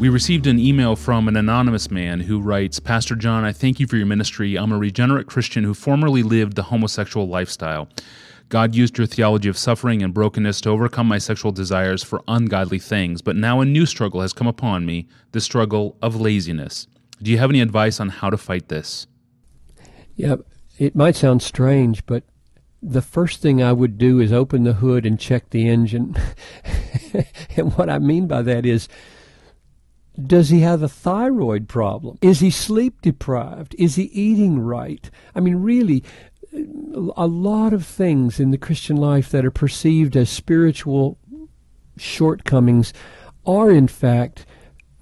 We received an email from an anonymous man who writes Pastor John, I thank you for your ministry. I'm a regenerate Christian who formerly lived the homosexual lifestyle. God used your theology of suffering and brokenness to overcome my sexual desires for ungodly things, but now a new struggle has come upon me the struggle of laziness. Do you have any advice on how to fight this? Yeah, it might sound strange, but the first thing I would do is open the hood and check the engine. and what I mean by that is does he have a thyroid problem? Is he sleep deprived? Is he eating right? I mean, really, a lot of things in the Christian life that are perceived as spiritual shortcomings are, in fact,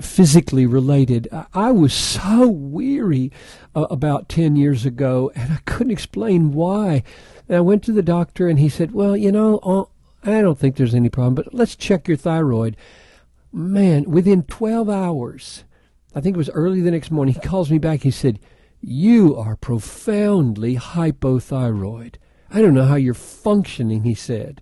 physically related. I was so weary uh, about 10 years ago, and I couldn't explain why. And I went to the doctor, and he said, Well, you know, uh, I don't think there's any problem, but let's check your thyroid man, within 12 hours, I think it was early the next morning, he calls me back. He said, You are profoundly hypothyroid. I don't know how you're functioning, he said.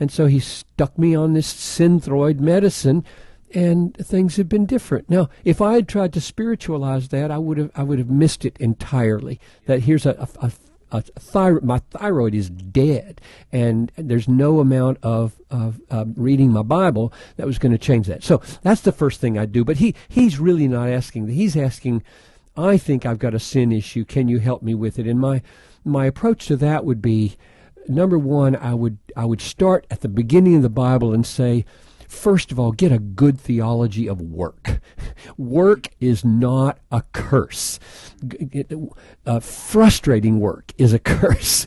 And so he stuck me on this synthroid medicine, and things have been different. Now, if I had tried to spiritualize that, I would have I would have missed it entirely. That here's a, a, a a thyroid, my thyroid is dead, and there's no amount of, of uh, reading my Bible that was going to change that. So that's the first thing I do. But he he's really not asking. He's asking, I think I've got a sin issue. Can you help me with it? And my my approach to that would be, number one, I would I would start at the beginning of the Bible and say First of all, get a good theology of work. Work is not a curse. Uh, frustrating work is a curse.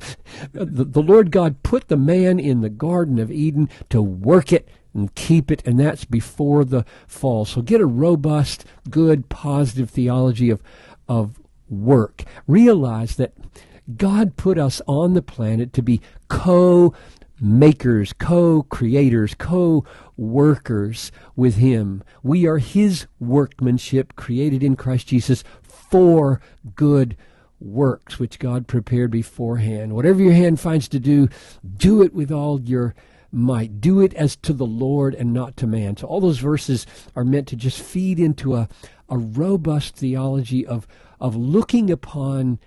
the, the Lord God put the man in the Garden of Eden to work it and keep it, and that's before the fall. So get a robust, good, positive theology of, of work. Realize that God put us on the planet to be co makers, co creators, co workers with Him. We are His workmanship created in Christ Jesus for good works, which God prepared beforehand. Whatever your hand finds to do, do it with all your might. Do it as to the Lord and not to man. So all those verses are meant to just feed into a, a robust theology of, of looking upon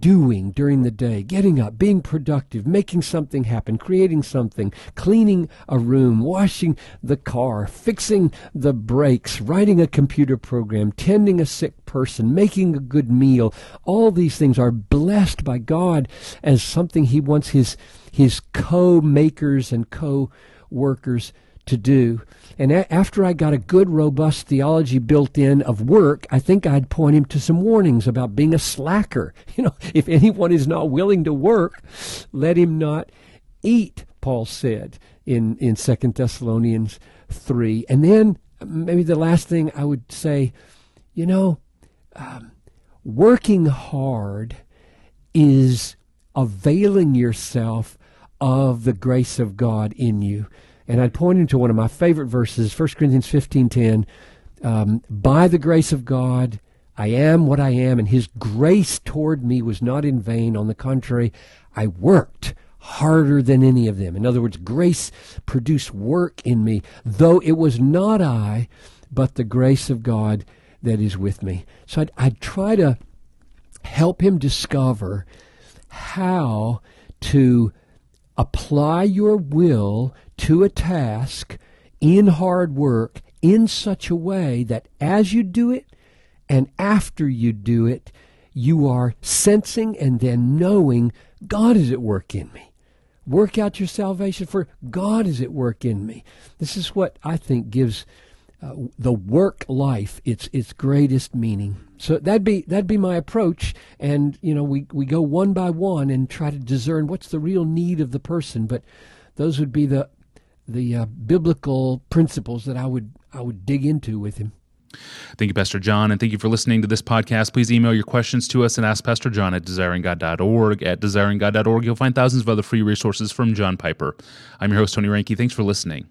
doing during the day, getting up, being productive, making something happen, creating something, cleaning a room, washing the car, fixing the brakes, writing a computer program, tending a sick person, making a good meal. All these things are blessed by God as something He wants His, his co makers and co workers to do. And a- after I got a good, robust theology built in of work, I think I'd point him to some warnings about being a slacker. You know, if anyone is not willing to work, let him not eat, Paul said in, in 2 Thessalonians 3. And then maybe the last thing I would say, you know, um, working hard is availing yourself of the grace of God in you. And I'd point him to one of my favorite verses, 1 Corinthians 15.10. Um, By the grace of God, I am what I am, and his grace toward me was not in vain. On the contrary, I worked harder than any of them. In other words, grace produced work in me, though it was not I, but the grace of God that is with me. So I'd, I'd try to help him discover how to apply your will to a task in hard work in such a way that as you do it and after you do it, you are sensing and then knowing God is at work in me. Work out your salvation for God is at work in me. This is what I think gives uh, the work life its its greatest meaning. So that'd be that'd be my approach, and you know we we go one by one and try to discern what's the real need of the person. But those would be the the uh, biblical principles that I would I would dig into with him. Thank you, Pastor John, and thank you for listening to this podcast. Please email your questions to us and ask Pastor John at desiringgod.org. At desiringgod.org, you'll find thousands of other free resources from John Piper. I'm your host, Tony Reinke. Thanks for listening.